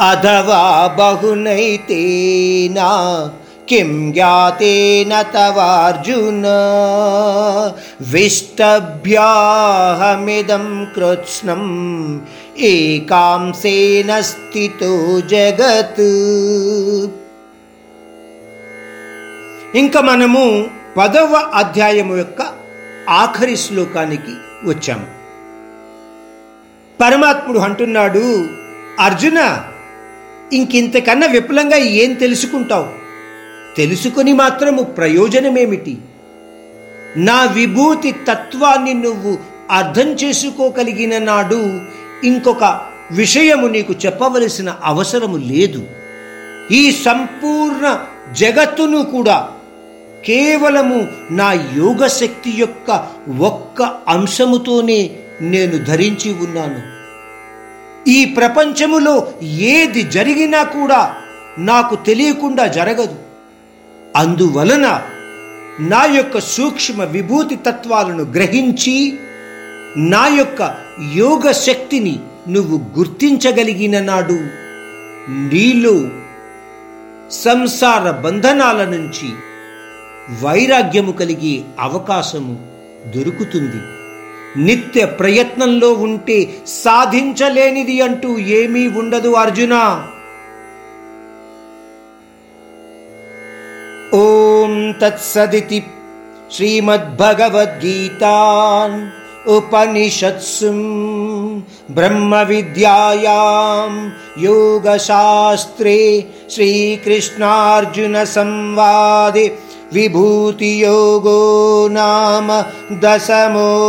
అథవా బహునైతేనా కిం జ్ఞాతేన తవార్జున విష్టభ్యాహమిదం కృత్స్నం ఏకాంశేన స్థితో జగత్ ఇంకా మనము పదవ అధ్యాయము యొక్క ఆఖరి శ్లోకానికి వచ్చాము. పరమాత్ముడు అంటున్నాడు అర్జున ఇంకింతకన్నా విపులంగా ఏం తెలుసుకుంటావు? తెలుసుకుని మాత్రము ప్రయోజనమేమిటి? నా విభూతి తత్వాన్ని నువ్వు అర్థం చేసుకోగలిగిన నాడు ఇంకొక విషయము నీకు చెప్పవలసిన అవసరము లేదు. ఈ సంపూర్ణ జగత్తును కూడా కేవలము నా యోగ శక్తి యొక్క ఒక్క అంశముతోనే నేను ధరించి ఉన్నాను. ఈ ప్రపంచములో ఏది జరిగినా కూడా నాకు తెలియకుండా జరగదు. అందువలన నా యొక్క సూక్ష్మ విభూతి తత్వాలను గ్రహించి నా యొక్క యోగ శక్తిని నువ్వు గుర్తించగలిగిన నాడు నీలో సంసార బంధనాల నుంచి వైరాగ్యము కలిగే అవకాశము దొరుకుతుంది. నిత్య ప్రయత్నంలో ఉంటే సాధించలేనిది అంటూ ఏమీ ఉండదు అర్జున. ఓం తత్సదితి శ్రీమద్భగవద్గీతాన్ ఉపనిషత్సు బ్రహ్మ విద్యాయాం యోగశాస్త్రే శ్రీకృష్ణార్జున సంవాదే विभूतियोगो नाम दशमोऽध्यायः।